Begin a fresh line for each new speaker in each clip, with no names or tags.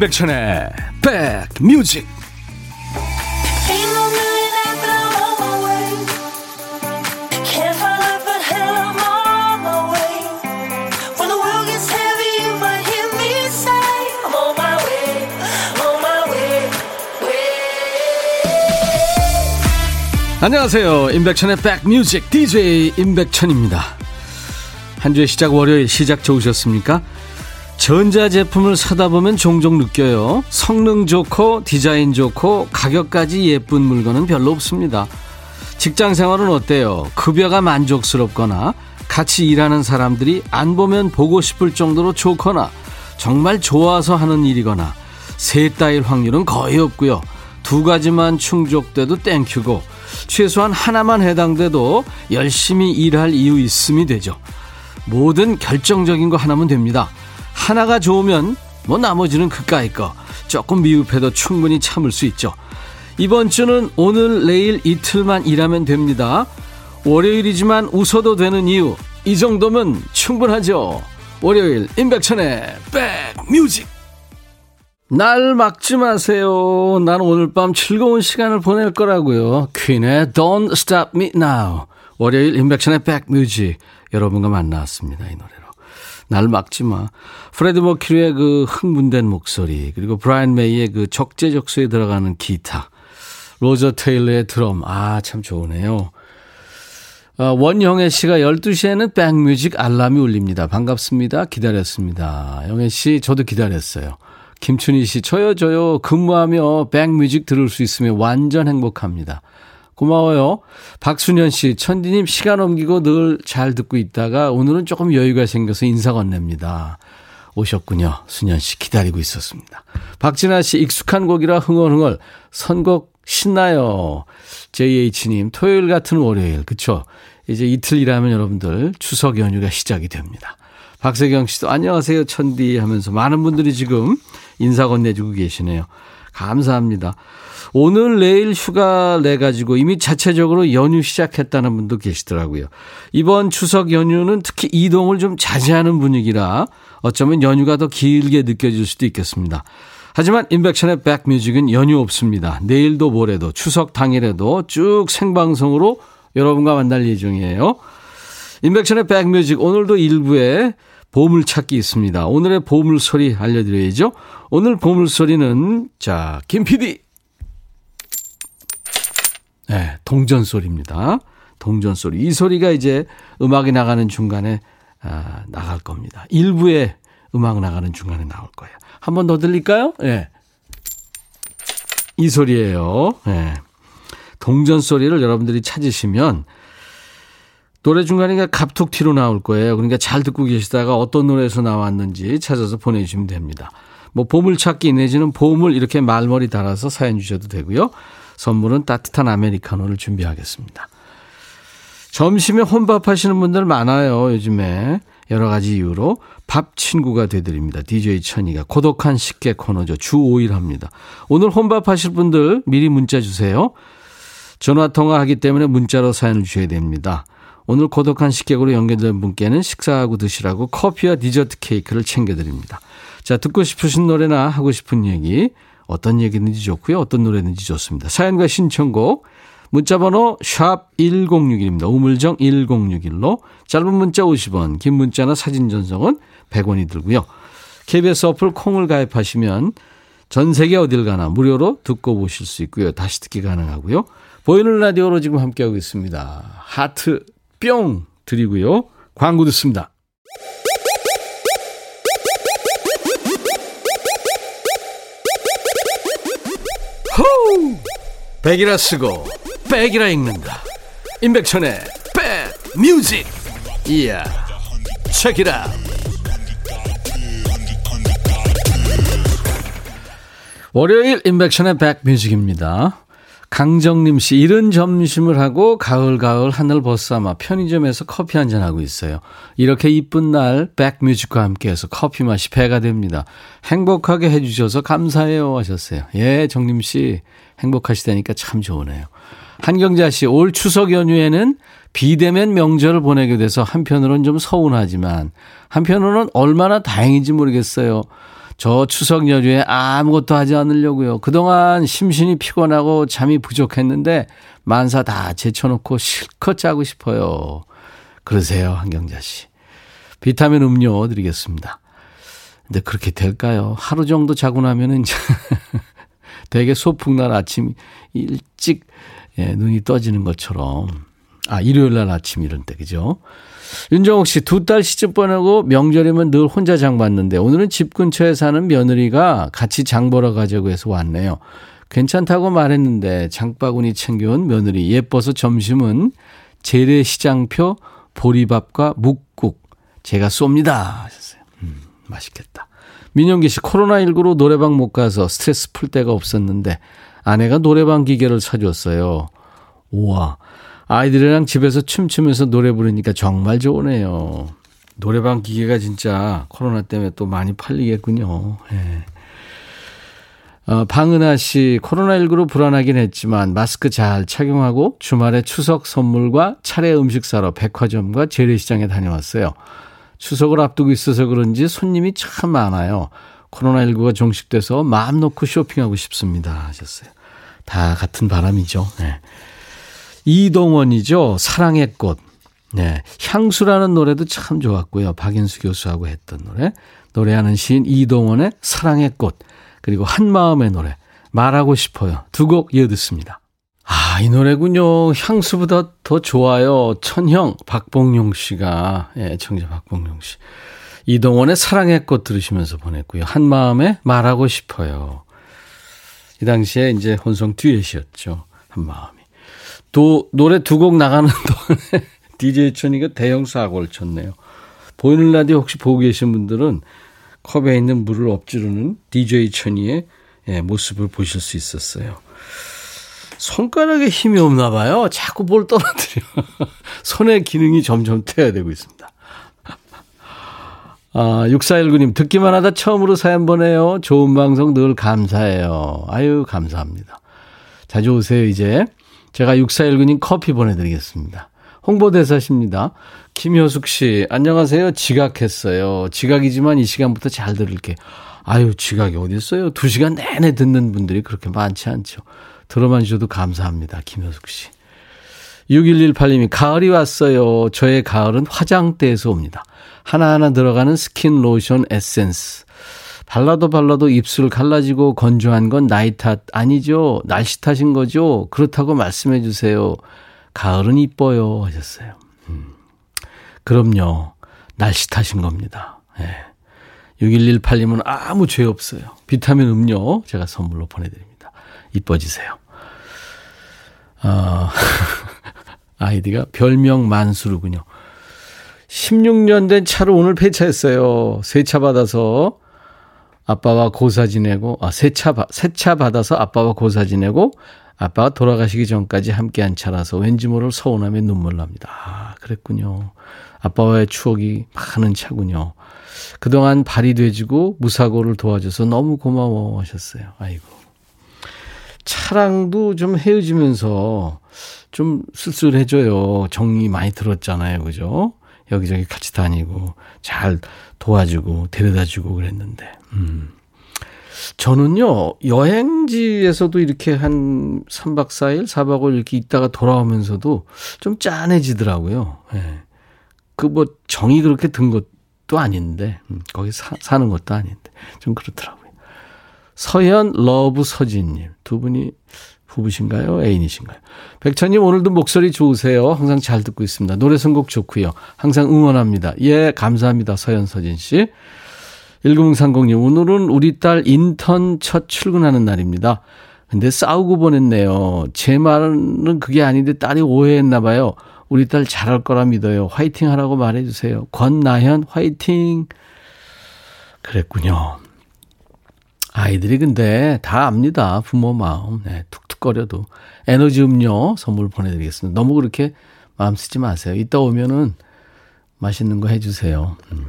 임백천의 백뮤직. 안녕하세요. 임백천의 백뮤직. DJ 임백천입니다. 한 주의 시작 월요일 시작 좋으셨습니까? 전자제품을 사다 보면 종종 느껴요. 성능 좋고 디자인 좋고 가격까지 예쁜 물건은 별로 없습니다. 직장 생활은 어때요? 급여가 만족스럽거나 같이 일하는 사람들이 안 보면 보고 싶을 정도로 좋거나 정말 좋아서 하는 일이거나 셋 다일 확률은 거의 없고요. 두 가지만 충족돼도 땡큐고 최소한 하나만 해당돼도 열심히 일할 이유 있음이 되죠. 모든 결정적인 거 하나면 됩니다. 하나가 좋으면 뭐 나머지는 그까이 거 조금 미흡해도 충분히 참을 수 있죠. 이번 주는 오늘 내일 이틀만 일하면 됩니다. 월요일이지만 웃어도 되는 이유 이 정도면 충분하죠. 월요일 임백천의 백뮤직 날 막지 마세요. 난 오늘 밤 즐거운 시간을 보낼 거라고요. 퀸의 Don't Stop Me Now 월요일 임백천의 백뮤직 여러분과 만나왔습니다. 이 노래. 날 막지 마. 프레드 머큐리의 그 흥분된 목소리, 그리고 브라이언 메이의 그 적재적소에 들어가는 기타, 로저 테일러의 드럼, 아, 참 좋으네요. 어, 원영애 씨가 12시에는 백뮤직 알람이 울립니다. 반갑습니다. 기다렸습니다. 영애 씨, 저도 기다렸어요. 김춘희 씨, 저요, 저요, 근무하며 백뮤직 들을 수 있으면 완전 행복합니다. 고마워요. 박순현 씨, 천디님 시간 옮기고 늘 잘 듣고 있다가 오늘은 조금 여유가 생겨서 인사 건넵니다. 오셨군요. 순현 씨 기다리고 있었습니다. 박진아 씨, 익숙한 곡이라 흥얼흥얼. 선곡 신나요. JH님, 토요일 같은 월요일. 그쵸? 이제 이틀 일하면 여러분들 추석 연휴가 시작이 됩니다. 박세경 씨도 안녕하세요, 천디 하면서 많은 분들이 지금 인사 건네주고 계시네요. 감사합니다. 오늘 내일 휴가 내 가지고 이미 자체적으로 연휴 시작했다는 분도 계시더라고요. 이번 추석 연휴는 특히 이동을 좀 자제하는 분위기라 어쩌면 연휴가 더 길게 느껴질 수도 있겠습니다. 하지만 인백션의 백뮤직은 연휴 없습니다. 내일도 모레도 추석 당일에도 쭉 생방송으로 여러분과 만날 예정이에요. 인백션의 백뮤직 오늘도 일부에 보물찾기 있습니다. 오늘의 보물소리 알려드려야죠. 오늘 보물소리는 자, 김 PD 네, 동전 소리입니다. 동전 소리. 이 소리가 이제 음악이 나가는 중간에 아, 나갈 겁니다. 일부에 음악 나가는 중간에 나올 거예요. 한 번 더 들릴까요? 예. 네. 이 소리예요. 예. 네. 동전 소리를 여러분들이 찾으시면 노래 중간에 갑툭 튀로 나올 거예요. 그러니까 잘 듣고 계시다가 어떤 노래에서 나왔는지 찾아서 보내주시면 됩니다. 뭐 보물찾기 내지는 보물 이렇게 말머리 달아서 사연 주셔도 되고요. 선물은 따뜻한 아메리카노를 준비하겠습니다. 점심에 혼밥 하시는 분들 많아요, 요즘에. 여러 가지 이유로 밥 친구가 되드립니다. DJ 천이가 고독한 식객 코너죠. 주 5일 합니다. 오늘 혼밥 하실 분들 미리 문자 주세요. 전화 통화하기 때문에 문자로 사연을 주셔야 됩니다. 오늘 고독한 식객으로 연결된 분께는 식사하고 드시라고 커피와 디저트 케이크를 챙겨드립니다. 자, 듣고 싶으신 노래나 하고 싶은 얘기 어떤 얘기든지 좋고요. 어떤 노래든지 좋습니다. 사연과 신청곡 문자번호 샵 1061입니다. 우물정 1061로 짧은 문자 50원 긴 문자나 사진 전송은 100원이 들고요. KBS 어플 콩을 가입하시면 전 세계 어딜 가나 무료로 듣고 보실 수 있고요. 다시 듣기 가능하고요. 보이는 라디오로 지금 함께하고 있습니다. 하트 뿅 드리고요. 광고 듣습니다. 백이라 쓰고 백이라 읽는다. 임백천의 백 뮤직. 이야. 책이라. 월요일 임백천의 백 뮤직입니다. 강정림 씨, 이른 점심을 하고 가을가을 하늘 벗 삼아 편의점에서 커피 한잔 하고 있어요. 이렇게 이쁜 날 백뮤직과 함께해서 커피 맛이 배가 됩니다. 행복하게 해주셔서 감사해요 하셨어요. 예, 정림 씨 행복하시다니까 참 좋으네요. 한경자 씨, 올 추석 연휴에는 비대면 명절을 보내게 돼서 한편으로는 좀 서운하지만 한편으로는 얼마나 다행인지 모르겠어요. 저 추석 연휴에 아무것도 하지 않으려고요. 그동안 심신이 피곤하고 잠이 부족했는데 만사 다 제쳐놓고 실컷 자고 싶어요. 그러세요, 한경자 씨. 비타민 음료 드리겠습니다. 근데 그렇게 될까요? 하루 정도 자고 나면은 되게 소풍 날 아침 일찍 예, 눈이 떠지는 것처럼. 아, 일요일 날 아침 이런 때, 그죠? 윤정옥 씨, 두 딸 시집 보내고 명절이면 늘 혼자 장 봤는데 오늘은 집 근처에 사는 며느리가 같이 장 보러 가자고 해서 왔네요. 괜찮다고 말했는데 장바구니 챙겨온 며느리 예뻐서 점심은 재래시장표 보리밥과 묵국 제가 쏩니다 하셨어요. 음, 맛있겠다. 민영기 씨 코로나19로 노래방 못 가서 스트레스 풀 데가 없었는데 아내가 노래방 기계를 사줬어요. 우와. 아이들이랑 집에서 춤추면서 노래 부르니까 정말 좋으네요. 노래방 기계가 진짜 코로나 때문에 또 많이 팔리겠군요. 예. 어, 방은하 씨, 코로나19로 불안하긴 했지만 마스크 잘 착용하고 주말에 추석 선물과 차례 음식 사러 백화점과 재래시장에 다녀왔어요. 추석을 앞두고 있어서 그런지 손님이 참 많아요. 코로나19가 종식돼서 마음 놓고 쇼핑하고 싶습니다. 하셨어요. 다 같은 바람이죠. 네. 이동원이죠. 사랑의 꽃. 네. 향수라는 노래도 참 좋았고요. 박인수 교수하고 했던 노래. 노래하는 시인 이동원의 사랑의 꽃. 그리고 한마음의 노래. 말하고 싶어요. 두 곡 이어 듣습니다. 아, 이 노래군요. 향수보다 더 좋아요. 천형, 박봉용 씨가, 예, 청자 박봉용 씨. 이동원의 사랑의 꽃 들으시면서 보냈고요. 한마음에 말하고 싶어요. 이 당시에 이제 혼성 듀엣이었죠. 한마음이. 또, 노래 두 곡 나가는 동안에 DJ 천이가 대형 사고를 쳤네요. 보이는 라디오 혹시 보고 계신 분들은 컵에 있는 물을 엎지르는 DJ 천이의 예, 모습을 보실 수 있었어요. 손가락에 힘이 없나 봐요. 자꾸 뭘 떨어뜨려. 손의 기능이 점점 퇴화되고 있습니다. 아, 6419님, 듣기만 하다 처음으로 사연 보내요. 좋은 방송 늘 감사해요. 아유, 감사합니다. 자주 오세요, 이제. 제가 6419님 커피 보내드리겠습니다. 홍보대사십니다. 김효숙 씨, 안녕하세요. 지각했어요. 지각이지만 이 시간부터 잘 들을게. 아유, 지각이 어딨어요? 두 시간 내내 듣는 분들이 그렇게 많지 않죠. 들어만 주셔도 감사합니다. 김효숙 씨. 6118님이 가을이 왔어요. 저의 가을은 화장대에서 옵니다. 하나하나 들어가는 스킨, 로션, 에센스. 발라도 발라도 입술 갈라지고 건조한 건 나이 탓 아니죠. 날씨 탓인 거죠. 그렇다고 말씀해 주세요. 가을은 이뻐요 하셨어요. 음. 그럼요. 날씨 탓인 겁니다. 예. 6118님은 아무 죄 없어요. 비타민 음료 제가 선물로 보내드립니다. 이뻐지세요. 아, 아이디가 별명 만수르군요. 16년 된 차를 오늘 폐차했어요. 세차 받아서 아빠와 고사 지내고, 아, 세차, 세차 받아서 아빠와 고사 지내고, 아빠가 돌아가시기 전까지 함께한 차라서 왠지 모를 서운함에 눈물 납니다. 아, 그랬군요. 아빠와의 추억이 많은 차군요. 그동안 발이 돼지고 무사고를 도와줘서 너무 고마워 하셨어요. 아이고. 차량도 좀 헤어지면서 좀 쓸쓸해져요. 정이 많이 들었잖아요. 그죠? 여기저기 같이 다니고 잘 도와주고 데려다 주고 그랬는데. 음. 저는요, 여행지에서도 이렇게 한 3박 4일, 4박 5일 이렇게 있다가 돌아오면서도 좀 짠해지더라고요. 예. 그뭐 정이 그렇게 든 것도 아닌데, 음, 거기 사, 사는 것도 아닌데, 좀 그렇더라고요. 서현, love, 서진님. 두 분이 부부신가요? 애인이신가요? 백천님 오늘도 목소리 좋으세요. 항상 잘 듣고 있습니다. 노래 선곡 좋고요. 항상 응원합니다. 예, 감사합니다. 서현서진 씨. 1030님, 오늘은 우리 딸 인턴 첫 출근하는 날입니다. 근데 싸우고 보냈네요. 제 말은 그게 아닌데 딸이 오해했나 봐요. 우리 딸 잘할 거라 믿어요. 화이팅 하라고 말해 주세요. 권나현 화이팅. 그랬군요. 아이들이 근데 다 압니다. 부모 마음. 네, 툭 툭거려도. 에너지 음료 선물 보내드리겠습니다. 너무 그렇게 마음 쓰지 마세요. 이따 오면은 맛있는 거 해주세요. 음.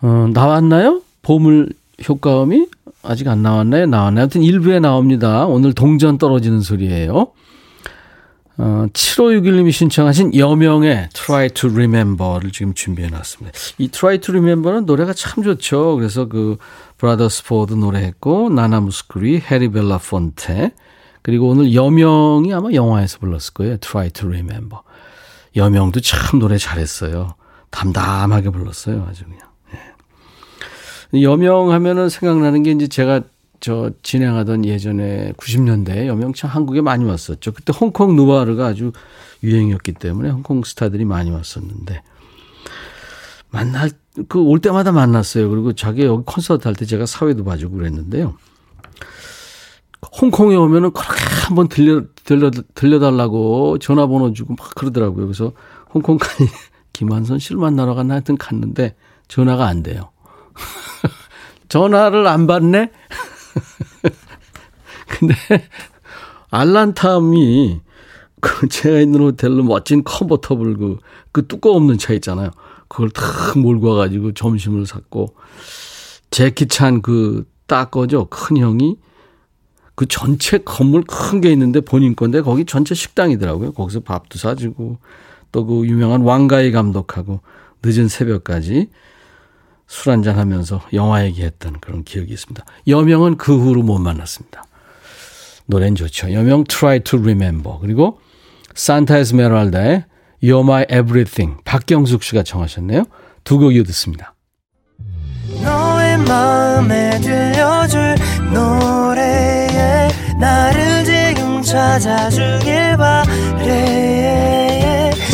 어, 나왔나요? 보물 효과음이? 아직 안 나왔나요? 나왔나요? 하여튼 일부에 나옵니다. 오늘 동전 떨어지는 소리예요. 어, 7561님이 신청하신 여명의 Try to Remember를 지금 준비해 놨습니다. 이 Try to Remember는 노래가 참 좋죠. 그래서 그 브라더스 포도 노래했고 나나 무스쿠리, 해리 벨라폰테 그리고 오늘 여명이 아마 영화에서 불렀을 거예요. Try to Remember. 여명도 참 노래 잘했어요. 담담하게 불렀어요. 아주 그냥. 예. 여명 하면은 생각나는 게 이제 제가 저 진행하던 예전에 90년대에 여명 참 한국에 많이 왔었죠. 그때 홍콩 누아르가 아주 유행이었기 때문에 홍콩 스타들이 많이 왔었는데 만날 그 올 때마다 만났어요. 그리고 자기 여기 콘서트 할 때 제가 사회도 봐주고 그랬는데요. 홍콩에 오면은 그렇게 한번 들려 들려 들려달라고 전화번호 주고 막 그러더라고요. 그래서 홍콩 가니 김한선 씨를 만나러 갔나 하여튼 갔는데 전화가 안 돼요. 전화를 안 받네? 근데 알란탐이 그 제가 있는 호텔로 멋진 컨버터블 그, 그 뚜껑 없는 차 있잖아요. 그걸 탁 몰고 와가지고 점심을 샀고 제키찬 그 따거죠. 큰 형이 그 전체 건물 큰 게 있는데 본인 건데 거기 전체 식당이더라고요. 거기서 밥도 사주고 또 그 유명한 왕가희 감독하고 늦은 새벽까지 술 한잔 하면서 영화 얘기했던 그런 기억이 있습니다. 여명은 그 후로 못 만났습니다. 노래는 좋죠. 여명 Try to Remember 그리고 산타 에스메랄다의 You're My Everything 박경숙 씨가 청하셨네요. 두 곡 이어 듣습니다. 너의 마음에 들려줄 노래에 나를 지금 찾아주길 바래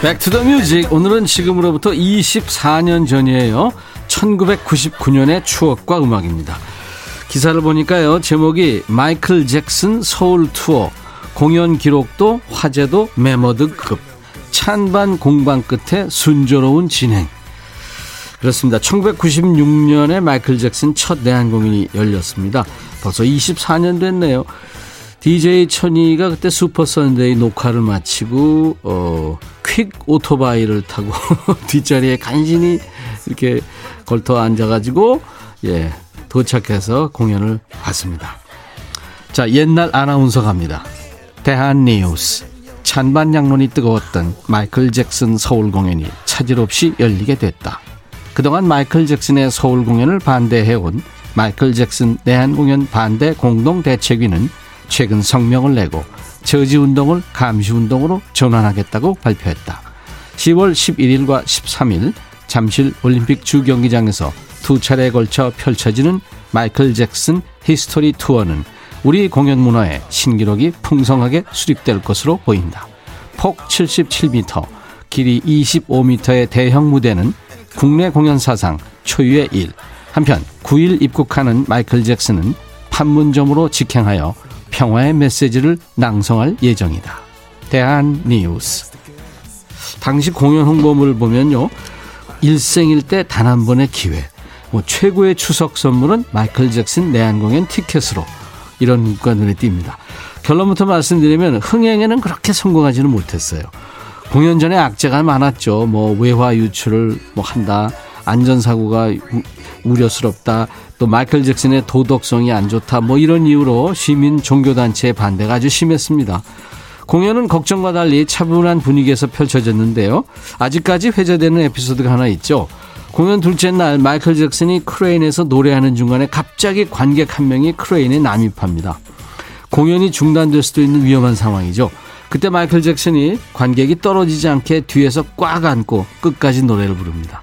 Back to the Music 오늘은 지금으로부터 24년 전이에요. 1999년의 추억과 음악입니다. 기사를 보니까요. 제목이 마이클 잭슨 서울 투어 공연 기록도 화제도 매머드급 찬반 공방 끝에 순조로운 진행 그렇습니다. 1996년에 마이클 잭슨 첫 내한 공연이 열렸습니다. 벌써 24년 됐네요. DJ 천이가 그때 슈퍼 선데이 녹화를 마치고 어, 퀵 오토바이를 타고 뒷자리에 간신히 이렇게 걸터 앉아가지고 예 도착해서 공연을 봤습니다. 자 옛날 아나운서 갑니다. 대한 뉴스 찬반 양론이 뜨거웠던 마이클 잭슨 서울 공연이 차질 없이 열리게 됐다. 그동안 마이클 잭슨의 서울 공연을 반대해온 마이클 잭슨 내한 공연 반대 공동 대책위는 최근 성명을 내고 저지 운동을 감시 운동으로 전환하겠다고 발표했다. 10월 11일과 13일 잠실 올림픽 주 경기장에서 두 차례에 걸쳐 펼쳐지는 마이클 잭슨 History 투어는 우리 공연 문화에 신기록이 풍성하게 수립될 것으로 보인다. 폭 77m, 길이 25m의 대형 무대는 국내 공연 사상 초유의 일. 한편 9일 입국하는 마이클 잭슨은 판문점으로 직행하여 평화의 메시지를 낭송할 예정이다. 대한 뉴스. 당시 공연 홍보물을 보면요. 일생일 때 단 한 번의 기회. 뭐 최고의 추석 선물은 마이클 잭슨 내한 공연 티켓으로 이런 가 눈에 띕니다. 결론부터 말씀드리면 흥행에는 그렇게 성공하지는 못했어요. 공연 전에 악재가 많았죠. 뭐 외화 유출을 뭐 한다. 안전사고가 우려스럽다. 또 마이클 잭슨의 도덕성이 안 좋다. 뭐 이런 이유로 시민 종교단체의 반대가 아주 심했습니다. 공연은 걱정과 달리 차분한 분위기에서 펼쳐졌는데요. 아직까지 회자되는 에피소드가 하나 있죠. 공연 둘째 날 마이클 잭슨이 크레인에서 노래하는 중간에 갑자기 관객 한 명이 크레인에 남입합니다. 공연이 중단될 수도 있는 위험한 상황이죠. 그때 마이클 잭슨이 관객이 떨어지지 않게 뒤에서 꽉 안고 끝까지 노래를 부릅니다.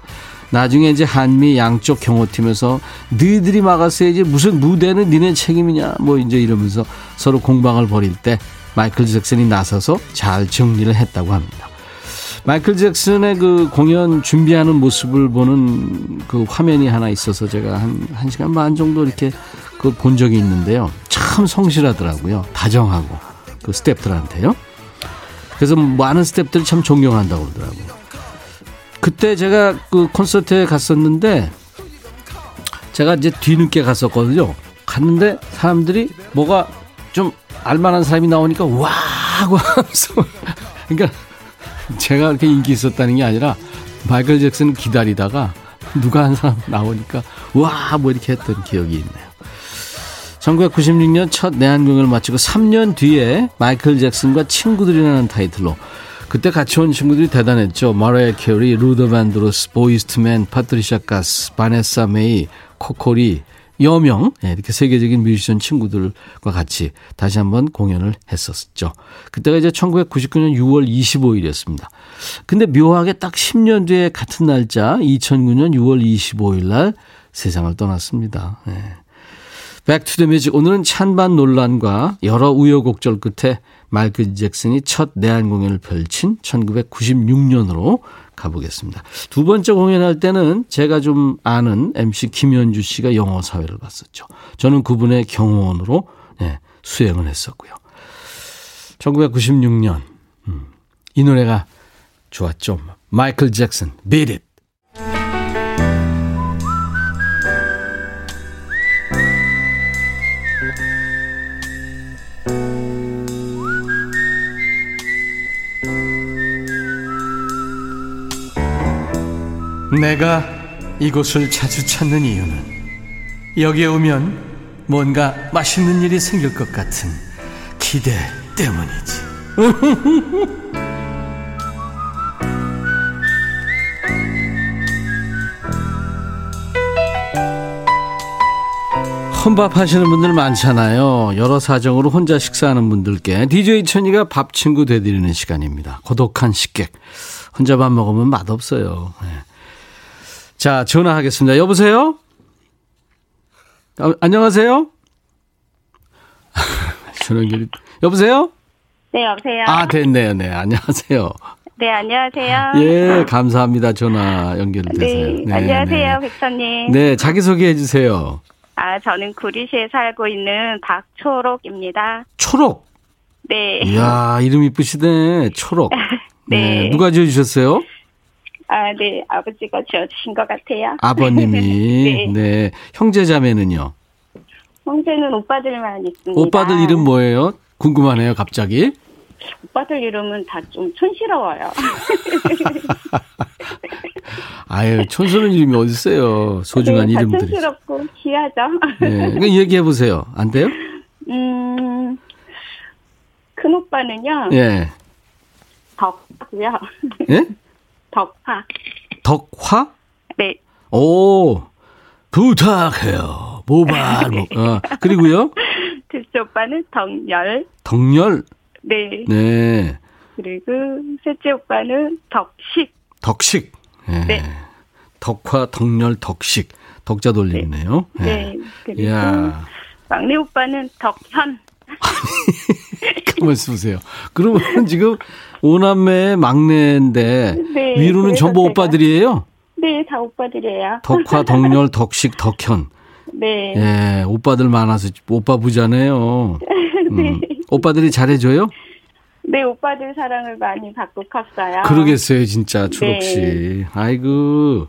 나중에 이제 한미 양쪽 경호팀에서 너희들이 막았어야지 무슨 무대는 니네 책임이냐 뭐 이제 이러면서 서로 공방을 벌일 때 마이클 잭슨이 나서서 잘 정리를 했다고 합니다. 마이클 잭슨의 그 공연 준비하는 모습을 보는 그 화면이 하나 있어서 제가 한, 한 시간 반 정도 이렇게 그 본 적이 있는데요. 참 성실하더라고요. 다정하고 그 스탭들한테요. 그래서 많은 스탭들이 참 존경한다고 그러더라고요. 그때 제가 그 콘서트에 갔었는데 제가 이제 뒤늦게 갔었거든요. 갔는데 사람들이 뭐가 좀 알만한 사람이 나오니까 와 하고 하면서 그러니까 제가 그렇게 인기 있었다는 게 아니라 마이클 잭슨 기다리다가 누가 한 사람 나오니까 와 뭐 이렇게 했던 기억이 있네요. 1996년 첫 내한공연을 마치고 3년 뒤에 마이클 잭슨과 친구들이라는 타이틀로 그때 같이 온 친구들이 대단했죠. 머라이어 캐리, 루더 밴드로스, 보이즈 투 멘, 파트리샤 카스, 바네사 메이, 코코리, 여명 네, 이렇게 세계적인 뮤지션 친구들과 같이 다시 한번 공연을 했었죠. 그때가 이제 1999년 6월 25일이었습니다. 근데 묘하게 딱 10년 뒤에 같은 날짜 2009년 6월 25일 날 세상을 떠났습니다. 네. Back to the Music 오늘은 찬반 논란과 여러 우여곡절 끝에 마이클 잭슨이 첫 내한 공연을 펼친 1996년으로 가보겠습니다. 두 번째 공연할 때는 제가 좀 아는 MC 김현주 씨가 영어 사회를 봤었죠. 저는 그분의 경호원으로 네, 수행을 했었고요. 1996년 음, 이 노래가 좋았죠. 마이클 잭슨, Beat It. 내가 이곳을 자주 찾는 이유는 여기에 오면 뭔가 맛있는 일이 생길 것 같은 기대 때문이지. 혼밥 하시는 분들 많잖아요. 여러 사정으로 혼자 식사하는 분들께 DJ 천이가 밥 친구 되드리는 시간입니다. 고독한 식객. 혼자 밥 먹으면 맛없어요. 네. 자, 전화하겠습니다. 여보세요? 아, 안녕하세요? 전화 연결이. 여보세요?
네, 여보세요?
아, 됐네요. 네, 안녕하세요.
네, 안녕하세요.
예, 감사합니다. 전화 연결돼서요.
네, 네, 안녕하세요, 네. 백선님.
네, 자기소개해 주세요.
아, 저는 구리시에 살고 있는 박초록입니다.
초록?
네.
이야, 이름 이쁘시네. 초록. 네. 네. 누가 지어주셨어요?
아, 네. 아버지가 지어주신 것 같아요.
아버님이. 네. 네. 형제 자매는요?
형제는 오빠들만 있습니다.
오빠들 이름 뭐예요? 궁금하네요, 갑자기.
오빠들 이름은 다 좀 촌스러워요.
아유, 촌스러운 이름이 어딨어요. 소중한
네,
이름들이.
촌스럽고 귀하죠.
네. 그러니까 얘기해 보세요. 안 돼요?
음, 큰 오빠는요.
예.
덕고요.
예?
덕화.
덕화?
네.
오, 부탁해요. 모발. 뭐. 어. 그리고요?
둘째 오빠는 덕열.
덕열?
네.
네.
그리고 셋째 오빠는 덕식.
덕식. 네.
네.
덕화, 덕열, 덕식. 덕자 돌림이네요.
네. 네. 그리고
이야.
막내 오빠는 덕현.
가만 보세요. 그러면 지금 오남매의 막내인데
네,
위로는 전부
제가-
오빠들이에요?
네, 다 오빠들이에요.
덕화, 덕열, 덕식, 덕현.
네.
예, 오빠들 많아서 오빠 부자네요. 음.
네.
오빠들이 잘해줘요?
네, 오빠들 사랑을 많이 받고 컸어요.
그러겠어요, 진짜, 초록 씨.
네.
아이고,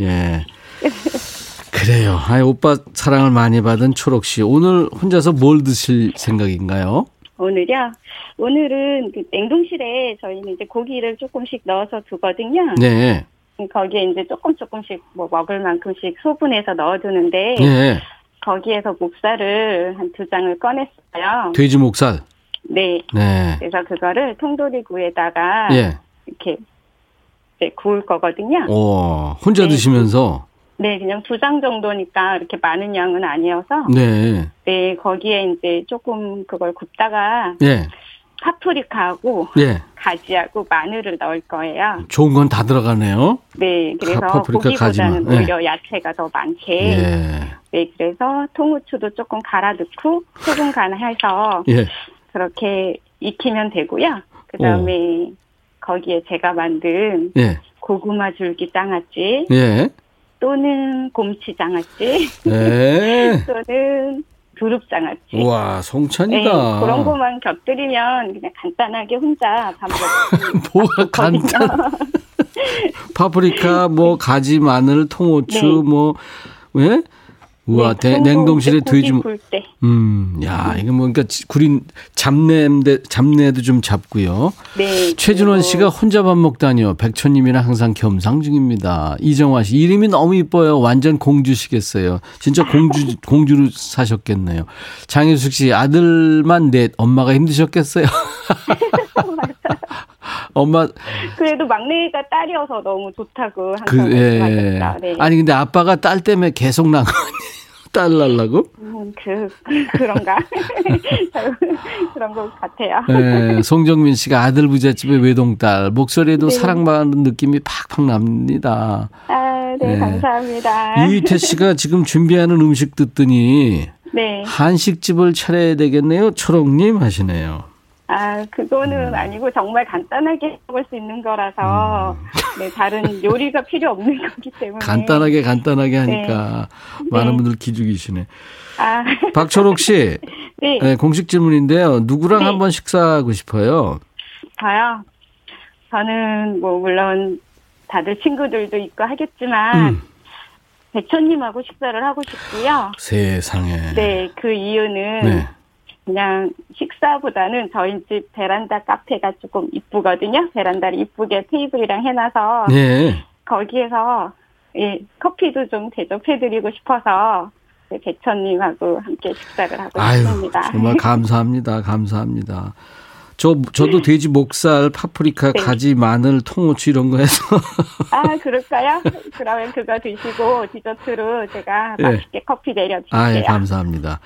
예. 그래요. 아이, 오빠 사랑을 많이 받은 초록 씨. 오늘 혼자서 뭘 드실 생각인가요?
오늘요? 오늘은 그 냉동실에 저희는 이제 고기를 조금씩 넣어서 두거든요.
네.
거기에 이제 조금 조금씩 뭐 먹을 만큼씩 소분해서 넣어두는데
네.
거기에서 목살을 한 두 장을 꺼냈어요.
돼지 목살.
네.
네.
그래서 그거를 통도리구에다가
예.
이렇게 구울 거거든요.
오, 혼자
네.
드시면서.
네, 그냥 두 장 정도니까 이렇게 많은 양은 아니어서
네.
네, 거기에 이제 조금 그걸 굽다가
예.
파프리카하고
예.
가지하고 마늘을 넣을 거예요.
좋은 건 다 들어가네요.
네, 그래서
파프리카,
고기보다는
가지만.
오히려 야채가 더 많게.
예.
네, 그래서 통후추도 조금 갈아 넣고 소금 간해서
예.
그렇게 익히면 되고요. 그 다음에 거기에 제가 만든
예.
고구마 줄기 장아찌
예.
또는 곰치 장아찌
예.
또는 두릅 장아찌.
우와,
네,
송찬이다.
그런 것만 곁들이면 그냥 간단하게 혼자 밥 먹고
뭐가 간단. 파프리카, 뭐, 가지, 마늘, 통후추,
네.
뭐, 왜? 우와, 대- 냉동실에 돼지, 뭐-
굴때
음, 야, 이거 뭐, 그러니까 지- 구린 잡내인데, 잡내도 좀 잡고요.
네.
최준원 씨가 혼자 밥 먹다니요. 백천님이랑 항상 겸상 중입니다. 이정화 씨, 이름이 너무 이뻐요. 완전 공주시겠어요. 진짜 공주, 공주로 사셨겠네요. 장혜숙 씨, 아들만 넷, 엄마가 힘드셨겠어요. 엄마,
그래도 막내가 딸이어서 너무 좋다고 항상
그, 예.
네.
아니, 근데 아빠가 딸 때문에 계속 아니에요? 딸 날라고?
음, 그 그런가 그런 것 같아요.
예, 송정민 씨가 아들 부잣집의 외동딸. 목소리에도
네.
사랑받는 느낌이 팍팍 납니다.
아, 네,
네.
감사합니다.
이희태 씨가 지금 준비하는 음식 듣더니
네.
한식집을 차려야 되겠네요. 초롱님 하시네요.
아, 그거는 아니고 정말 간단하게 먹을 수 있는 거라서 네, 다른 요리가 필요 없는 거기 때문에
간단하게 간단하게 하니까 많은 분들 기죽이시네.
아,
박초록 씨,
네.
네, 공식 질문인데요. 누구랑
네.
한번 식사하고 싶어요?
저요. 저는 뭐 물론 다들 친구들도 있고 하겠지만
음.
백천님하고 식사를 하고 싶고요.
세상에.
네, 그 이유는
네.
그냥 식사보다는 저희 집 베란다 카페가 조금 이쁘거든요. 베란다를 이쁘게 테이블이랑 해놔서
네.
거기에서 예, 커피도 좀 대접해드리고 싶어서 네, 백천님하고 함께 식사를 하고
아유,
싶습니다.
정말 감사합니다. 감사합니다. 저, 저도 돼지 목살, 파프리카,
네.
가지, 마늘, 통후추 이런 거 해서.
아, 그럴까요? 그러면 그거 드시고 디저트로 제가
예.
맛있게 커피 내려드릴게요.
아, 예, 감사합니다.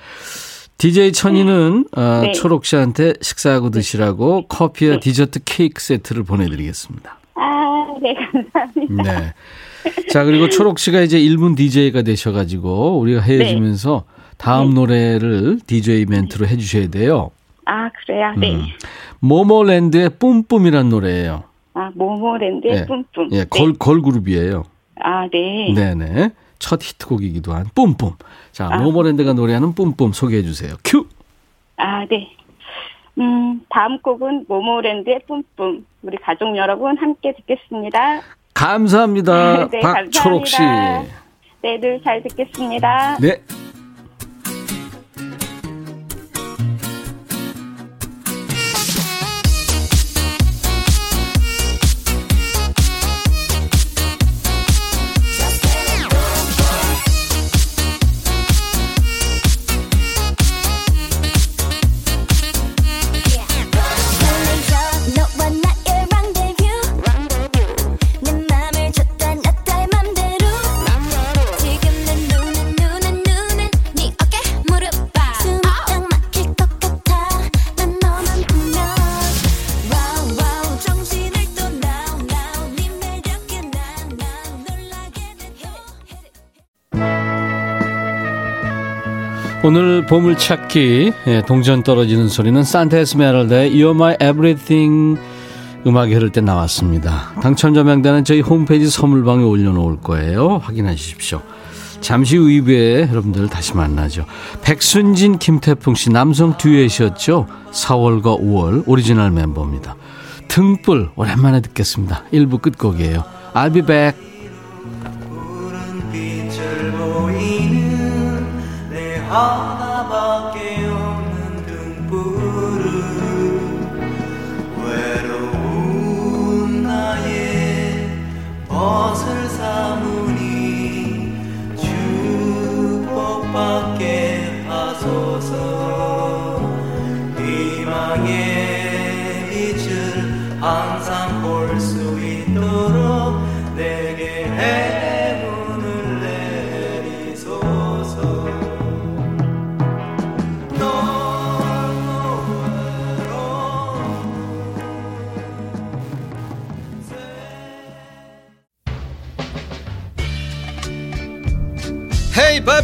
DJ 천이는 어,
네.
초록 씨한테 식사하고 드시라고 커피와 디저트 케이크 세트를 보내드리겠습니다.
아, 네, 감사합니다.
네. 자, 그리고 초록 씨가 이제 1분 DJ가 되셔가지고 우리가 헤어지면서 다음
네.
노래를 DJ 멘트로 해주셔야 돼요.
아, 그래요? 네.
음. 모모랜드의 뿜뿜이란 노래예요.
아, 모모랜드의
예.
뿜뿜.
예,
네.
걸, 걸그룹이에요.
아, 네.
네네. 첫 히트곡이기도 한 뿜뿜. 자,
아.
모모랜드가 노래하는 뿜뿜 소개해 주세요. 큐!
아, 네. 음, 다음 곡은 모모랜드의 뿜뿜. 우리 가족 여러분 함께 듣겠습니다.
감사합니다.
네,
박초록 씨.
감사합니다. 네, 늘 잘 듣겠습니다.
네. 오늘 보물찾기 예, 동전 떨어지는 소리는 산타 에스메랄다의 You're My Everything 음악이 흐를 때 나왔습니다. 당첨자 명단은 저희 홈페이지 선물방에 올려놓을 거예요. 확인하십시오. 잠시 후 2부에 여러분들 다시 만나죠. 백순진, 김태풍 씨 남성 듀엣이었죠. 4월과 5월 오리지널 멤버입니다. 등불 오랜만에 듣겠습니다. 1부 끝곡이에요. I'll be back.
내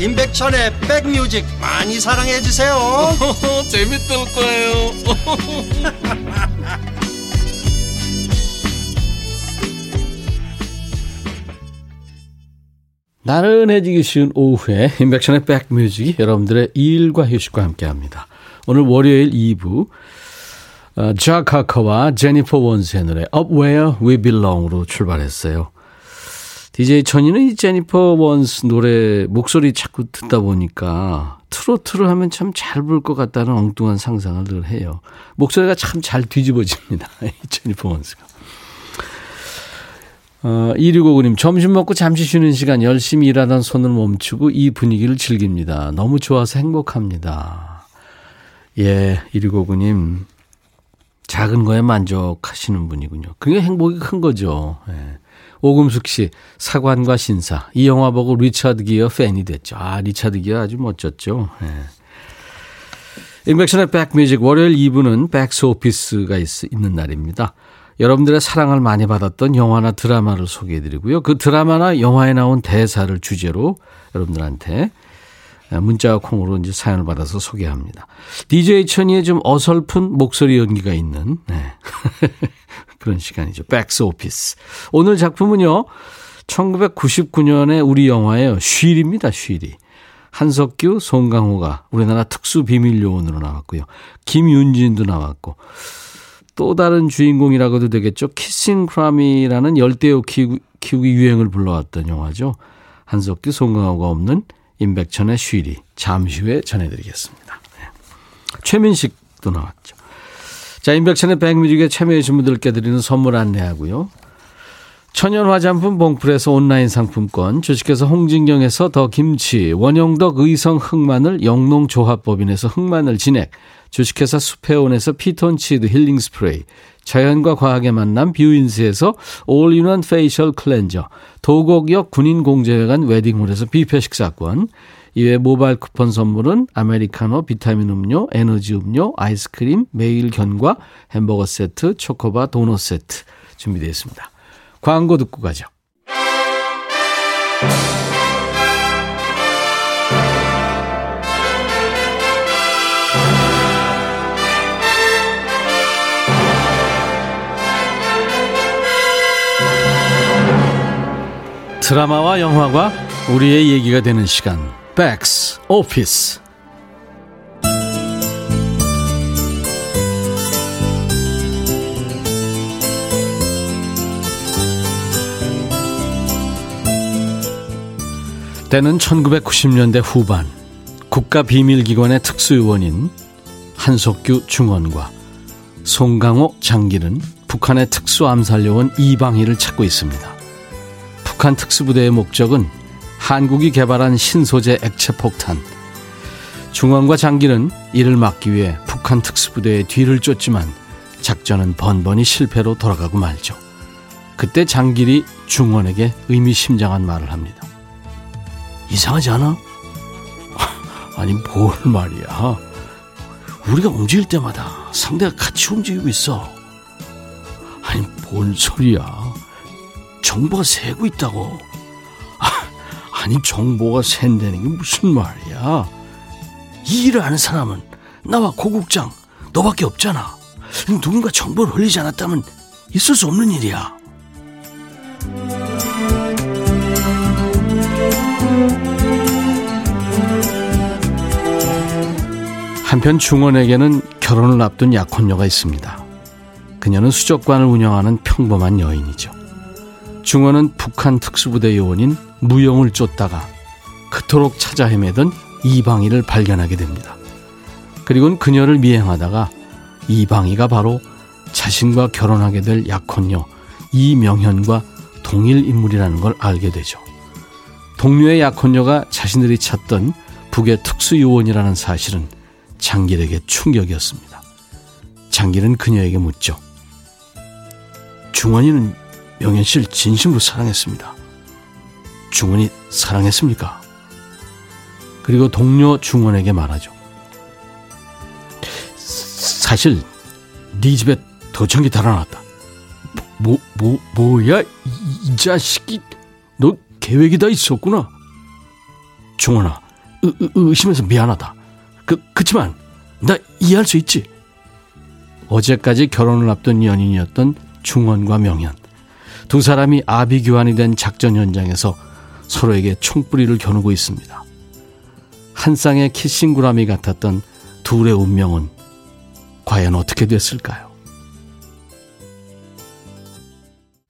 임백천의 백뮤직 많이 사랑해 주세요.
재밌을 거예요 나른해지기 쉬운 오후에 인백션의 백뮤직이 여러분들의 일과 휴식과 함께합니다. 오늘 월요일 2부 어, 자카커와 제니퍼 원스의 노래 Up Where We Belong으로 출발했어요. DJ 천이는 이 제니퍼 원스 노래 목소리 자꾸 듣다 보니까 트로트를 하면 참 잘 부를 것 같다는 엉뚱한 상상을 늘 해요. 목소리가 참 잘 뒤집어집니다. 이 제니퍼 원스가. 어, 2659님, 점심 먹고 잠시 쉬는 시간 열심히 일하던 손을 멈추고 이 분위기를 즐깁니다. 너무 좋아서 행복합니다. 예, 2659님, 작은 거에 만족하시는 분이군요. 그게 행복이 큰 거죠. 예. 오금숙 씨, 사관과 신사. 이 영화 보고 리차드 기어 팬이 됐죠. 아, 리차드 기어 아주 멋졌죠. 예. 임백천의 백뮤직 월요일 2부는 백스 오피스가 있, 있는 날입니다. 여러분들의 사랑을 많이 받았던 영화나 드라마를 소개해드리고요. 그 드라마나 영화에 나온 대사를 주제로 여러분들한테 문자와 콩으로 이제 사연을 받아서 소개합니다. DJ 천이의 좀 어설픈 목소리 연기가 있는 네. 그런 시간이죠. 백스 오피스. 오늘 작품은요. 1999년에 우리 영화예요. 쉬리입니다. 쉬리. 한석규, 송강호가 우리나라 특수 비밀 요원으로 나왔고요. 김윤진도 나왔고 또 다른 주인공이라고도 되겠죠. kissing gourami라는 열대어 키우기, 키우기 유행을 불러왔던 영화죠. 한석규, 송강호가 없는 임백천의 쉬리 잠시 후에 전해드리겠습니다. 네. 최민식도 나왔죠. 자, 임백천의 백뮤직에 참여해주신 분들께 드리는 선물 안내하고요. 천연 화장품 봉풀에서 온라인 상품권, 주식회사 홍진경에서 더 김치, 원영덕 의성 흑마늘 영농조합법인에서 흑마늘 진액, 주식회사 수페온에서 피톤치드 힐링 스프레이, 자연과 과학의 만남 뷰인스에서 all-in-one facial cleanser, 도곡역 군인공제회관 웨딩홀에서 뷔페 식사권, 이외 모바일 쿠폰 선물은 아메리카노, 비타민 음료, 에너지 음료, 아이스크림, 매일 견과, 햄버거 세트, 초코바 도넛 세트 준비되어 있습니다. 광고 듣고 가죠. 드라마와 영화가 우리의 얘기가 되는 시간. 백스 오피스. 때는 1990년대 후반 국가 비밀기관의 특수요원인 한석규 중원과 송강호 장기는 북한의 특수암살요원 이방희를 찾고 있습니다. 북한 특수부대의 목적은 한국이 개발한 신소재 액체 폭탄. 중원과 장기는 이를 막기 위해 북한 특수부대의 뒤를 쫓지만 작전은 번번이 실패로 돌아가고 말죠. 그때 장길이 중원에게 의미심장한 말을 합니다. 이상하지 않아? 아니 뭘 말이야. 우리가 움직일 때마다 상대가 같이 움직이고 있어. 아니 뭔 소리야. 정보가 새고 있다고. 아니 정보가 샌다는 게 무슨 말이야. 이 일을 아는 사람은 나와 고국장 너밖에 없잖아. 누군가 정보를 흘리지 않았다면 있을 수 없는 일이야. 한편 중원에게는 결혼을 앞둔 약혼녀가 있습니다. 그녀는 수족관을 운영하는 평범한 여인이죠. 중원은 북한 특수부대 요원인 무용을 쫓다가 그토록 찾아 헤매던 이방희를 발견하게 됩니다. 그리고는 그녀를 미행하다가 이방희가 바로 자신과 결혼하게 될 약혼녀 이명현과 동일 인물이라는 걸 알게 되죠. 동료의 약혼녀가 자신들이 찾던 북의 특수요원이라는 사실은 장길에게 충격이었습니다. 장길은 그녀에게 묻죠. 중원이는 명현 씨를 진심으로 사랑했습니다. 중원이 사랑했습니까? 그리고 동료 중원에게 말하죠. 사실 네 집에 더청기 달아놨다. 뭐, 뭐, 뭐야? 이, 이 자식이 너 계획이 다 있었구나. 중원아, 의, 의, 의심해서 미안하다. 그, 그치만 나 이해할 수 있지. 어제까지 결혼을 앞둔 연인이었던 중원과 명현. 두 사람이 아비규환이 된 작전 현장에서 서로에게 총뿌리를 겨누고 있습니다. 한 쌍의 키싱구라미 같았던 둘의 운명은 과연 어떻게 됐을까요?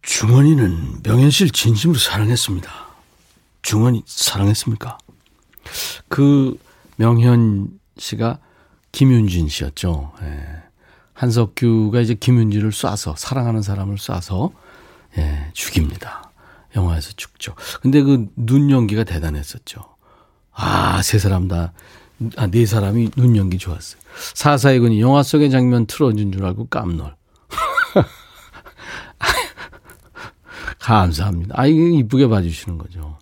중원이는 명현 씨를 진심으로 사랑했습니다. 중원이 사랑했습니까? 그 명현 씨가 김윤진 씨였죠. 예. 한석규가 이제 김윤진을 쏴서 사랑하는 사람을 쏴서 예, 죽입니다. 영화에서 죽죠. 근데 그 눈 연기가 대단했었죠. 아, 세 사람 다, 아, 네 사람이 눈 연기 좋았어요. 사사이군이 영화 속의 장면 틀어준 줄 알고 깜놀. 감사합니다. 아, 이게 이쁘게 봐주시는 거죠.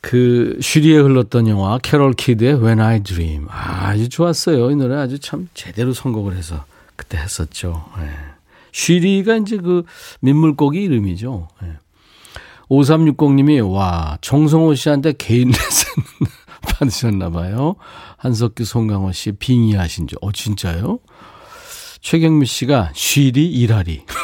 그, 쉬리에 흘렀던 영화, 캐롤 키드의 When I Dream. 아, 아주 좋았어요. 이 노래 아주 참 제대로 선곡을 해서 그때 했었죠. 예. 쉬리가 이제 그 민물고기 이름이죠. 예. 5360님이, 와, 정성호 씨한테 개인 레슨 받으셨나 봐요. 한석규, 송강호 씨 빙의하신 줄. 어, 진짜요? 최경미 씨가 쉬리, 일하리.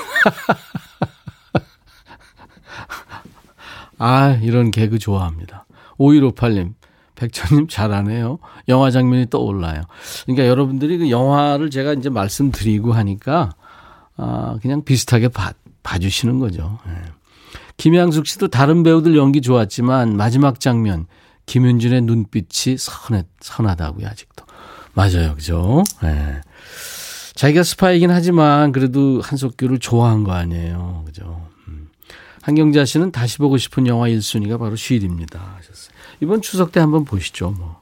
아, 이런 개그 좋아합니다. 5158님, 백천님 잘하네요. 영화 장면이 떠올라요. 그러니까 여러분들이 그 영화를 제가 이제 말씀드리고 하니까, 아, 그냥 비슷하게 봐, 봐주시는 거죠. 예. 김양숙 씨도 다른 배우들 연기 좋았지만, 마지막 장면, 김윤진의 눈빛이 선해, 선하다고요, 아직도. 맞아요, 그죠? 예. 자기가 스파이긴 하지만, 그래도 한석규를 좋아한 거 아니에요. 그죠? 음. 한경자 씨는 다시 보고 싶은 영화 1순위가 바로 쉴입니다. 이번 추석 때 한번 보시죠, 뭐.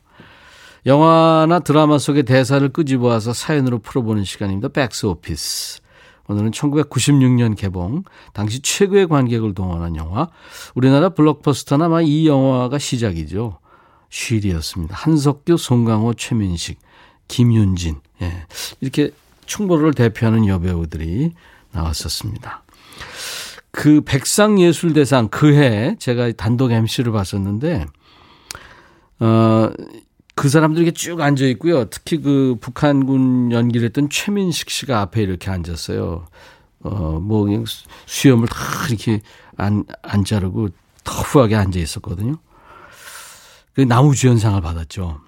영화나 드라마 속의 대사를 끄집어와서 사연으로 풀어보는 시간입니다. 백스 오피스. 오늘은 1996년 개봉, 당시 최고의 관객을 동원한 영화. 우리나라 블록버스터나 아마 이 영화가 시작이죠. 쉴이었습니다. 한석규, 송강호, 최민식, 김윤진. 예. 이렇게 충보를 대표하는 여배우들이 나왔었습니다. 그 백상예술대상 그해 제가 단독 MC를 봤었는데, 어, 그 사람들이 쭉 앉아 있고요. 특히 그 북한군 연기를 했던 최민식 씨가 앞에 이렇게 앉았어요. 어, 뭐, 그냥 수염을 다 이렇게 안, 안 자르고 터프하게 앉아 있었거든요. 그 나무주연상을 받았죠.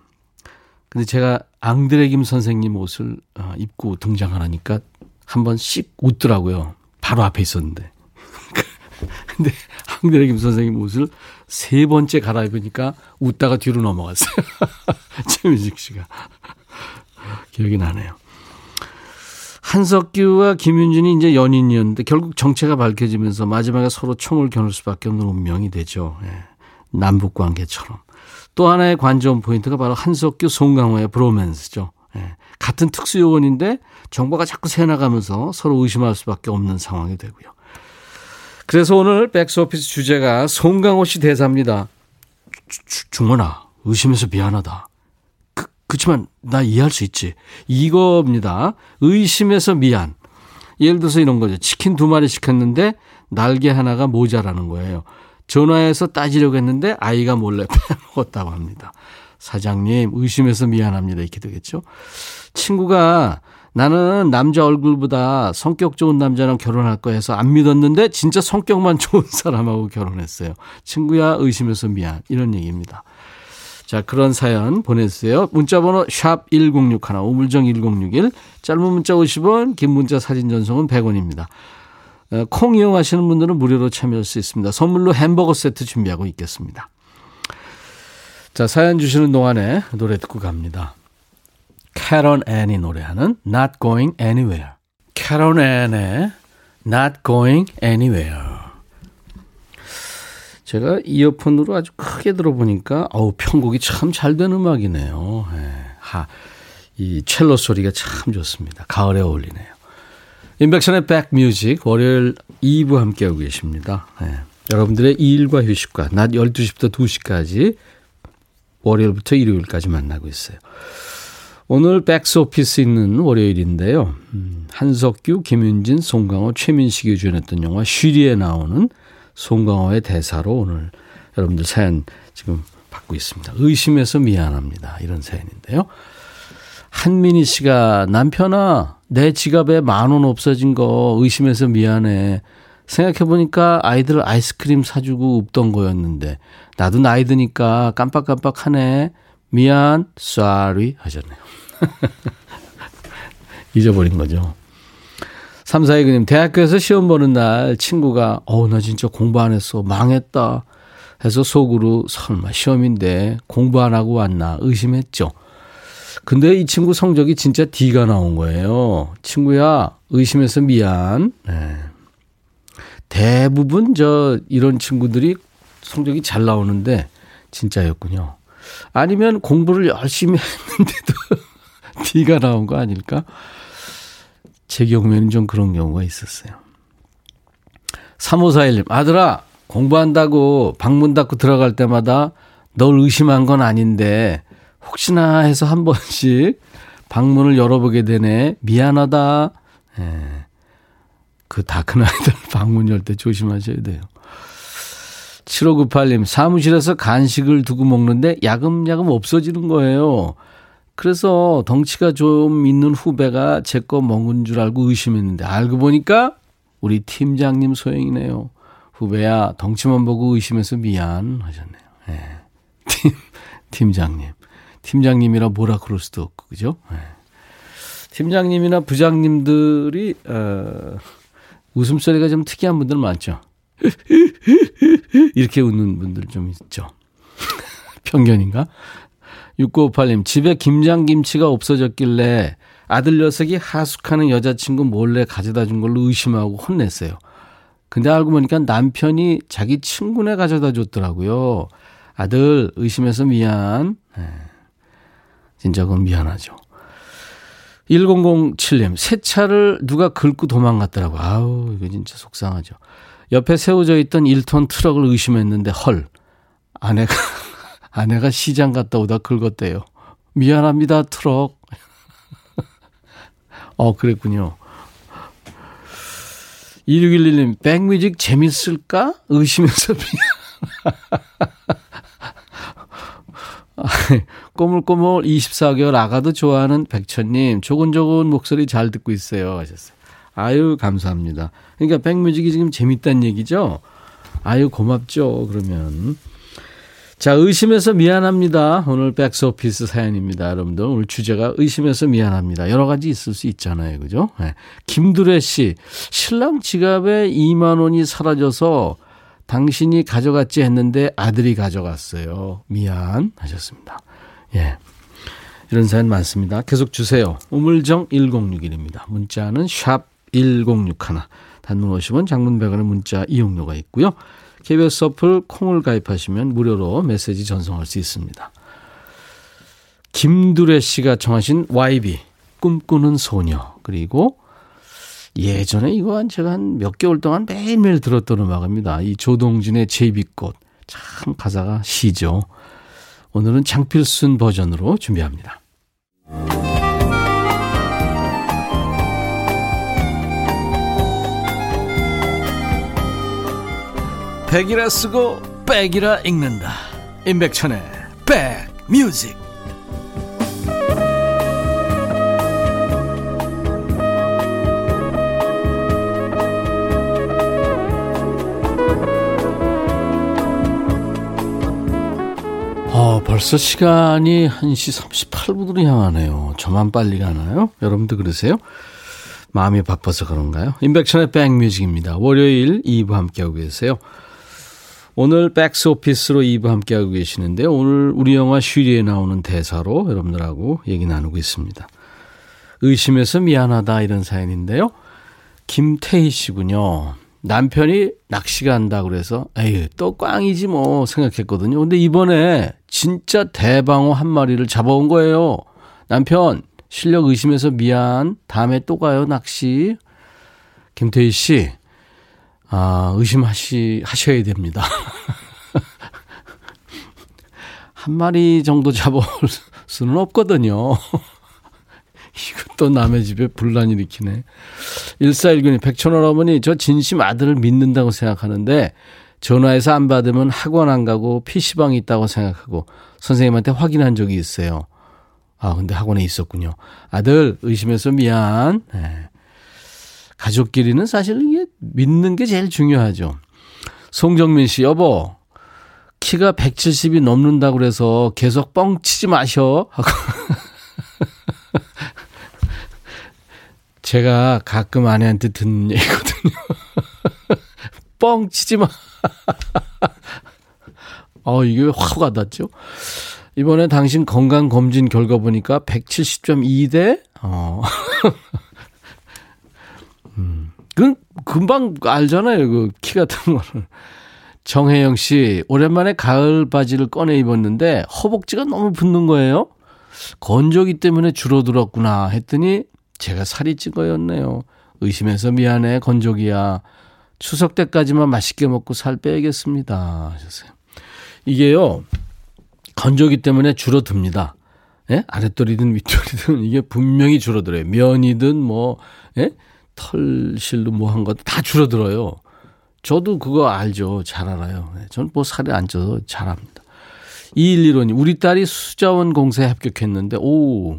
근데 제가 앙드레 김 선생님 옷을 어, 입고 등장하니까 한번 씩 웃더라고요. 바로 앞에 있었는데. 근데 앙드레 김 선생님 옷을 세 번째 갈아입으니까 웃다가 뒤로 넘어갔어요. 최민식 씨가. 기억이 나네요. 한석규와 김윤진이 이제 연인이었는데 결국 정체가 밝혀지면서 마지막에 서로 총을 겨눌 수밖에 없는 운명이 되죠. 예. 남북 관계처럼. 또 하나의 관전 포인트가 바로 한석규, 송강호의 브로맨스죠. 예. 같은 특수요원인데 정보가 자꾸 새나가면서 서로 의심할 수밖에 없는 상황이 되고요. 그래서 오늘 백스오피스 주제가 송강호 씨 대사입니다. 중원아, 의심해서 미안하다. 그, 그치만 나 이해할 수 있지. 이겁니다. 의심해서 미안. 예를 들어서 이런 거죠. 치킨 두 마리 시켰는데 날개 하나가 모자라는 거예요. 전화해서 따지려고 했는데 아이가 몰래 빼먹었다고 합니다. 사장님, 의심해서 미안합니다. 이렇게 되겠죠. 친구가 나는 남자 얼굴보다 성격 좋은 남자랑 결혼할 거 해서 안 믿었는데 진짜 성격만 좋은 사람하고 결혼했어요. 친구야 의심해서 미안. 이런 얘기입니다. 자, 그런 사연 보내주세요. 문자번호 샵 1061, 우물정 1061, 짧은 문자 50원, 긴 문자 사진 전송은 100원입니다. 어, 콩 이용하시는 분들은 무료로 참여할 수 있습니다. 선물로 햄버거 세트 준비하고 있겠습니다. 자, 사연 주시는 동안에 노래 듣고 갑니다. 캐런 앤이 노래하는 Not Going Anywhere. 캐런 앤의 Not Going Anywhere. 제가 이어폰으로 아주 크게 들어보니까 어우 편곡이 참 잘 된 음악이네요. 예. 하, 이 첼로 소리가 참 좋습니다. 가을에 어울리네요. 인백션의 백뮤직 월요일 2부 함께하고 계십니다. 예. 여러분들의 일과 휴식과 낮 12시부터 2시까지 월요일부터 일요일까지 만나고 있어요. 오늘 백스 오피스 있는 월요일인데요. 음, 한석규, 김윤진, 송강호, 최민식이 주연했던 영화 쉬리에 나오는 송강호의 대사로 오늘 여러분들 사연 지금 받고 있습니다. 의심해서 미안합니다. 이런 사연인데요. 한민희 씨가 남편아 내 지갑에 만 원 없어진 거 의심해서 미안해. 생각해보니까 아이들 아이스크림 사주고 웃던 거였는데 나도 나이 드니까 깜빡깜빡하네. 미안, sorry 하셨네요. 잊어버린 거죠. 342님, 대학교에서 시험 보는 날 친구가, 어우, 나 진짜 공부 안 했어. 망했다. 해서 속으로 설마 시험인데 공부 안 하고 왔나 의심했죠. 근데 이 친구 성적이 진짜 D가 나온 거예요. 친구야, 의심해서 미안. 네. 대부분 저 이런 친구들이 성적이 잘 나오는데 진짜였군요. 아니면 공부를 열심히 했는데도 D가 나온 거 아닐까? 제 경우에는 좀 그런 경우가 있었어요. 3541님, 아들아, 공부한다고 방문 닫고 들어갈 때마다 널 의심한 건 아닌데, 혹시나 해서 한 번씩 방문을 열어보게 되네. 미안하다. 예. 그다 큰 아이들 방문 열 때 조심하셔야 돼요. 7598님, 사무실에서 간식을 두고 먹는데 야금야금 없어지는 거예요. 그래서 덩치가 좀 있는 후배가 제 거 먹은 줄 알고 의심했는데 알고 보니까 우리 팀장님 소행이네요. 후배야 덩치만 보고 의심해서 미안 하셨네요. 네. 팀 팀장님 팀장님이라 뭐라 그럴 수도 없고 그죠? 네. 팀장님이나 부장님들이 어, 웃음소리가 좀 특이한 분들 많죠. 이렇게 웃는 분들 좀 있죠. 편견인가? 6958님, 집에 김장김치가 없어졌길래 아들 녀석이 하숙하는 여자친구 몰래 가져다 준 걸로 의심하고 혼냈어요. 근데 알고 보니까 남편이 자기 친구네 가져다 줬더라고요. 아들, 의심해서 미안. 네. 진짜 그건 미안하죠. 1007님, 새 차를 누가 긁고 도망갔더라고. 아우, 이거 진짜 속상하죠. 옆에 세워져 있던 1톤 트럭을 의심했는데 헐. 아내가 아내가 시장 갔다 오다 긁었대요. 미안합니다, 트럭. 어, 그랬군요. 2611님, 백뮤직 재밌을까? 의심해서. 꼬물꼬물 24개월 아가도 좋아하는 백천님, 조곤조곤 목소리 잘 듣고 있어요. 하셨어요. 아유, 감사합니다. 그러니까 백뮤직이 지금 재밌다는 얘기죠? 아유, 고맙죠. 그러면. 자, 의심해서 미안합니다. 오늘 백스오피스 사연입니다. 여러분들. 오늘 주제가 의심해서 미안합니다. 여러 가지 있을 수 있잖아요. 그죠? 네. 김두래 씨, 신랑 지갑에 2만 원이 사라져서 당신이 가져갔지 했는데 아들이 가져갔어요. 미안 하셨습니다. 예. 이런 사연 많습니다. 계속 주세요. 우물정 1061입니다. 문자는 샵 1061. 단문 50원, 장문 100원의 문자 이용료가 있고요. KBS 어플 콩을 가입하시면 무료로 메시지 전송할 수 있습니다. 김두래 씨가 청하신 YB 꿈꾸는 소녀 그리고 예전에 이거 한 제가 한 몇 개월 동안 매일매일 들었던 음악입니다. 이 조동진의 제비꽃 참 가사가 시죠. 오늘은 장필순 버전으로 준비합니다. 백이라 쓰고 백이라 읽는다. 임백천의 백뮤직. 어, 벌써 시간이 1시 38분으로 향하네요. 저만 빨리 가나요? 여러분도 그러세요? 마음이 바빠서 그런가요? 임백천의 백뮤직입니다. 월요일 2부 함께하고 계세요. 오늘 백스 오피스로 2부 함께하고 계시는데 오늘 우리 영화 쉬리에 나오는 대사로 여러분들하고 얘기 나누고 있습니다. 의심해서 미안하다 이런 사연인데요. 김태희 씨군요. 남편이 낚시가 한다 그래서 에이 또 꽝이지 뭐 생각했거든요. 근데 이번에 진짜 대방어 한 마리를 잡아온 거예요. 남편 실력 의심해서 미안. 다음에 또 가요 낚시. 김태희 씨, 아 의심하시 하셔야 됩니다. 한 마리 정도 잡아올 수는 없거든요. 이것도 남의 집에 분란 일으키네. 1419님, 백천원 어머니, 저 진심 아들을 믿는다고 생각하는데, 전화해서 안 받으면 학원 안 가고 PC방이 있다고 생각하고, 선생님한테 확인한 적이 있어요. 아, 근데 학원에 있었군요. 아들, 의심해서 미안. 네. 가족끼리는 사실 이게 믿는 게 제일 중요하죠. 송정민 씨, 여보, 키가 170이 넘는다고 그래서 계속 뻥치지 마셔. 하고. 제가 가끔 아내한테 듣는 얘기거든요. 뻥치지 마. 어, 이게 확 와닿죠? 이번에 당신 건강검진 결과 보니까 170.2대? 어. 음, 그, 금방 알잖아요. 그 키 같은 거를. 정혜영 씨, 오랜만에 가을 바지를 꺼내 입었는데 허벅지가 너무 붓는 거예요. 건조기 때문에 줄어들었구나 했더니 제가 살이 찐 거였네요. 의심해서 미안해, 건조기야. 추석 때까지만 맛있게 먹고 살 빼야겠습니다. 하셨어요. 이게요, 건조기 때문에 줄어듭니다. 예? 아랫도리든 윗도리든 이게 분명히 줄어들어요. 면이든 뭐, 예? 털실로 뭐 한 것도 다 줄어들어요. 저도 그거 알죠. 잘 알아요. 예, 저는 뭐 살이 안 쪄서 잘 압니다. 2115님, 우리 딸이 수자원 공사에 합격했는데, 오,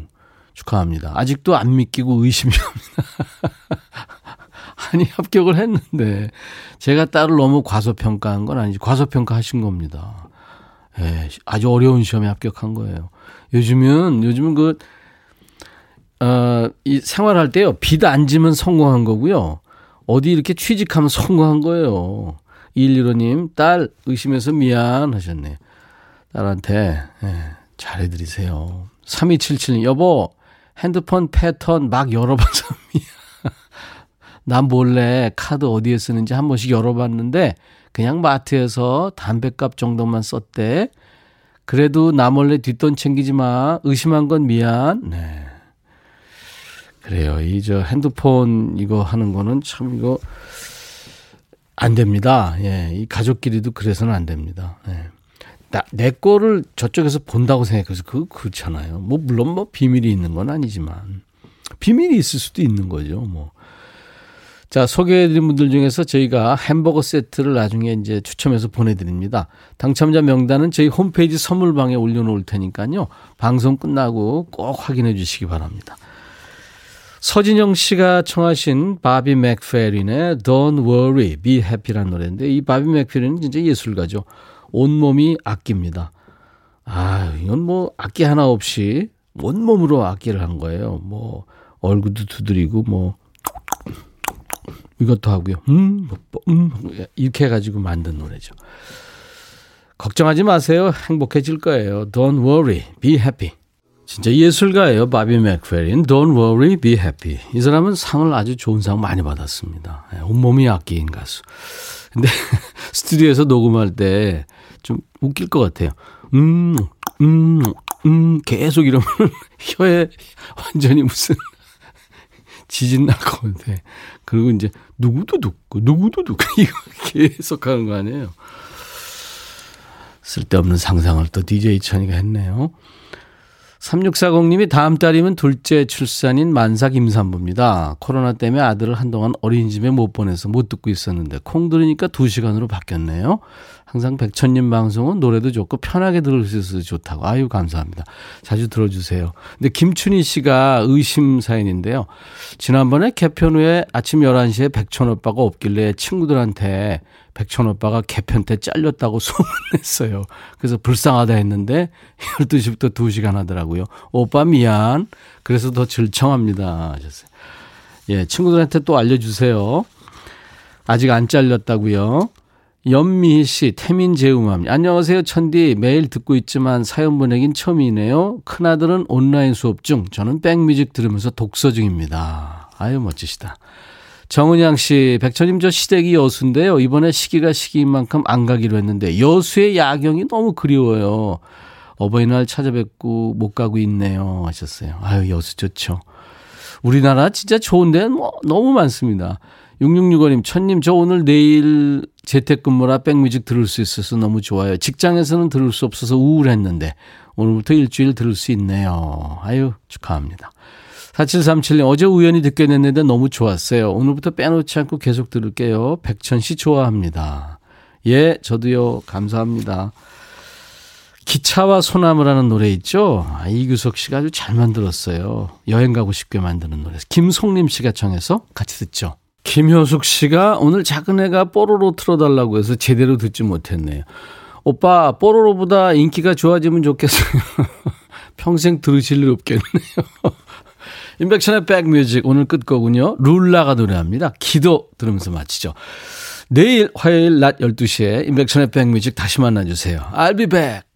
축하합니다. 아직도 안 믿기고 의심이 옵니다. 아니, 합격을 했는데, 제가 딸을 너무 과소평가한 건 아니지. 과소평가 하신 겁니다. 예, 아주 어려운 시험에 합격한 거예요. 요즘은, 요즘은 그, 어, 이 생활할 때요, 빚 안 지면 성공한 거고요. 어디 이렇게 취직하면 성공한 거예요. 115님, 딸 의심해서 미안 하셨네. 딸한테, 예, 잘해드리세요. 3277님, 여보, 핸드폰 패턴 막 열어봐서 미안. 난 몰래 카드 어디에 쓰는지 한 번씩 열어봤는데, 그냥 마트에서 담배값 정도만 썼대. 그래도 나 몰래 뒷돈 챙기지 마. 의심한 건 미안. 네. 그래요. 이 저 핸드폰 이거 하는 거는 참 이거 안 됩니다. 예. 이 가족끼리도 그래서는 안 됩니다. 예. 나, 내 거를 저쪽에서 본다고 생각해서 그 그렇잖아요. 뭐 물론 뭐 비밀이 있는 건 아니지만 비밀이 있을 수도 있는 거죠. 뭐. 자, 소개해드린 분들 중에서 저희가 햄버거 세트를 나중에 이제 추첨해서 보내드립니다. 당첨자 명단은 저희 홈페이지 선물방에 올려놓을 테니까요. 방송 끝나고 꼭 확인해 주시기 바랍니다. 서진영 씨가 청하신 바비 맥페린의 Don't Worry, Be Happy라는 노래인데 이 바비 맥페린은 진짜 예술가죠. 온몸이 악기입니다. 아, 이건 뭐 악기 하나 없이 온몸으로 악기를 한 거예요. 뭐 얼굴도 두드리고 뭐 이것도 하고요. 음, 뭐, 음 이렇게 해가지고 만든 노래죠. 걱정하지 마세요. 행복해질 거예요. Don't worry, be happy. 진짜 예술가예요. 바비 맥페린. Don't worry, be happy. 이 사람은 상을 아주 좋은 상 많이 받았습니다. 예, 온몸이 악기인 가수. 근데 스튜디오에서 녹음할 때 좀 웃길 것 같아요. 음, 음, 음, 계속 이러면 혀에 완전히 무슨 지진 날것 같아. 그리고 이제 누구도 듣고 누구도 듣고 이거 계속 하는 거 아니에요. 쓸데없는 상상을 또 DJ 천이가 했네요. 3640님이 다음 달이면 둘째 출산인 만삭 임산부입니다. 코로나 때문에 아들을 한동안 어린이집에 못 보내서 못 듣고 있었는데 콩 들으니까 2시간으로 바뀌었네요. 항상 백천님 방송은 노래도 좋고 편하게 들을 수 있어서 좋다고. 아유 감사합니다. 자주 들어주세요. 근데 김춘희 씨가 의심 사연인데요. 지난번에 개편 후에 아침 11시에 백천 오빠가 없길래 친구들한테 백천 오빠가 개편 때 잘렸다고 소문냈어요. 그래서 불쌍하다 했는데 12시부터 2시간 하더라고요. 오빠 미안. 그래서 더 질청합니다. 하셨어요. 예, 친구들한테 또 알려주세요. 아직 안 잘렸다고요. 연미희 씨, 태민 제우맘. 안녕하세요, 천디. 매일 듣고 있지만 사연 보내긴 처음이네요. 큰아들은 온라인 수업 중, 저는 백뮤직 들으면서 독서 중입니다. 아유, 멋지시다. 정은양 씨, 백천님 저 시댁이 여수인데요. 이번에 시기가 시기인 만큼 안 가기로 했는데 여수의 야경이 너무 그리워요. 어버이날 찾아뵙고 못 가고 있네요. 하셨어요. 아유, 여수 좋죠. 우리나라 진짜 좋은 데는 뭐 너무 많습니다. 6665님, 천님, 저 오늘 내일 재택근무라 백뮤직 들을 수 있어서 너무 좋아요. 직장에서는 들을 수 없어서 우울했는데, 오늘부터 일주일 들을 수 있네요. 아유, 축하합니다. 4737님, 어제 우연히 듣게 됐는데 너무 좋았어요. 오늘부터 빼놓지 않고 계속 들을게요. 백천 씨 좋아합니다. 예, 저도요, 감사합니다. 기차와 소나무라는 노래 있죠? 아, 이규석 씨가 아주 잘 만들었어요. 여행 가고 싶게 만드는 노래. 김송림 씨가 청해서 같이 듣죠. 김효숙 씨가 오늘 작은 애가 뽀로로 틀어달라고 해서 제대로 듣지 못했네요. 오빠, 뽀로로보다 인기가 좋아지면 좋겠어요. 평생 들으실 일 없겠네요. 인백션의 백뮤직 오늘 끝거군요. 룰라가 노래합니다. 기도 들으면서 마치죠. 내일 화요일 낮 12시에 인백션의 백뮤직 다시 만나주세요. I'll be back.